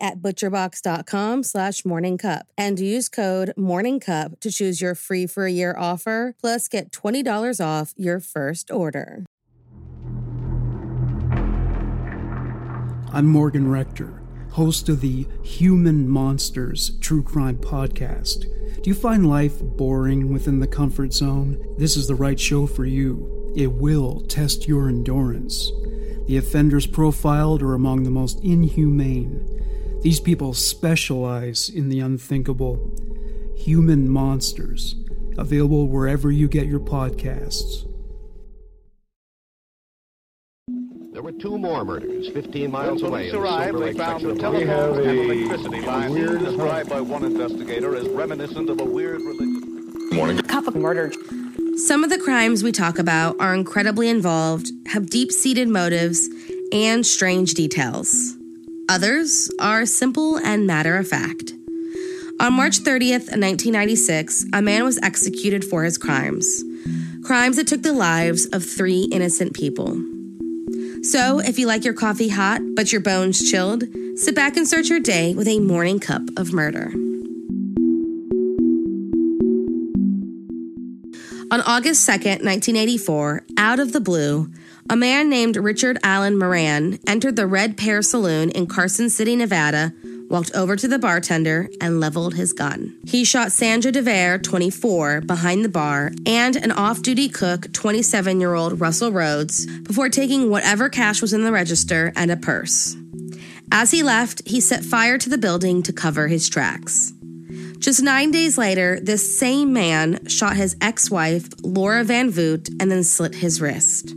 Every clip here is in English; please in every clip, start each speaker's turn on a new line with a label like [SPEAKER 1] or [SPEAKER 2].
[SPEAKER 1] at butcherbox.com slash morningcup and use code morningcup to choose your free for a year offer plus get $20 off your first order.
[SPEAKER 2] I'm Morgan Rector, host of the Human Monsters True Crime Podcast. Do you find life boring within the comfort zone? This is the right show for you. It will test your endurance. The offenders profiled are among the most inhumane. These people specialize in the unthinkable. Human Monsters, available wherever you get your podcasts.
[SPEAKER 3] There were two more murders 15 miles
[SPEAKER 4] When
[SPEAKER 3] away.
[SPEAKER 4] police arrived,
[SPEAKER 3] Silver
[SPEAKER 4] they found the
[SPEAKER 3] of Montana.
[SPEAKER 4] telephones and
[SPEAKER 5] a
[SPEAKER 4] electricity lines
[SPEAKER 5] weird
[SPEAKER 4] described by one investigator as reminiscent of a weird religion.
[SPEAKER 6] cup of murder.
[SPEAKER 1] Some of the crimes we talk about are incredibly involved, have deep seated motives, and strange details. Others are simple and matter of fact. On March 30th, 1996, a man was executed for his crimes. Crimes that took the lives of three innocent people. So, if you like your coffee hot but your bones chilled, sit back and start your day with a morning cup of murder. On August 2nd, 1984, out of the blue, a man named Richard Allen Moran entered the Red Pearl Saloon in Carson City, Nevada, walked over to the bartender, and leveled his gun. He shot Sandra DeVere, 24, behind the bar, and an off duty cook, 27 year old Russell Rhodes, before taking whatever cash was in the register and a purse. As he left, he set fire to the building to cover his tracks. Just nine days later, this same man shot his ex wife, Laura Van Voot, and then slit his wrist.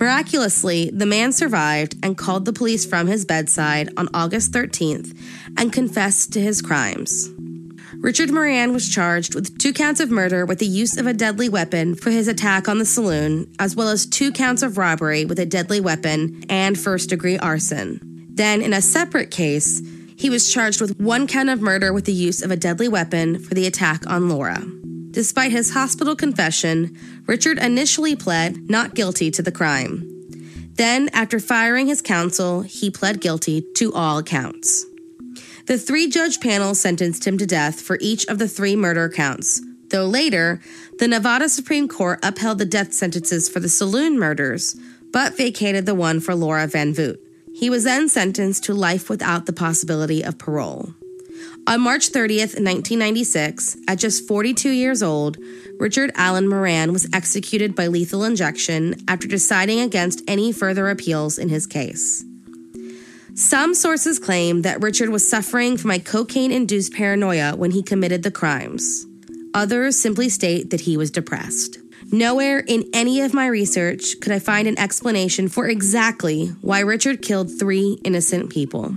[SPEAKER 1] Miraculously, the man survived and called the police from his bedside on August 13th and confessed to his crimes. Richard Moran was charged with two counts of murder with the use of a deadly weapon for his attack on the saloon, as well as two counts of robbery with a deadly weapon and first degree arson. Then, in a separate case, he was charged with one count of murder with the use of a deadly weapon for the attack on Laura. Despite his hospital confession, Richard initially pled not guilty to the crime. Then, after firing his counsel, he pled guilty to all counts. The three judge panel sentenced him to death for each of the three murder counts, though later, the Nevada Supreme Court upheld the death sentences for the saloon murders, but vacated the one for Laura Van Voot. He was then sentenced to life without the possibility of parole. On March 30th, 1996, at just 42 years old, Richard Allen Moran was executed by lethal injection after deciding against any further appeals in his case. Some sources claim that Richard was suffering from a cocaine induced paranoia when he committed the crimes. Others simply state that he was depressed. Nowhere in any of my research could I find an explanation for exactly why Richard killed three innocent people.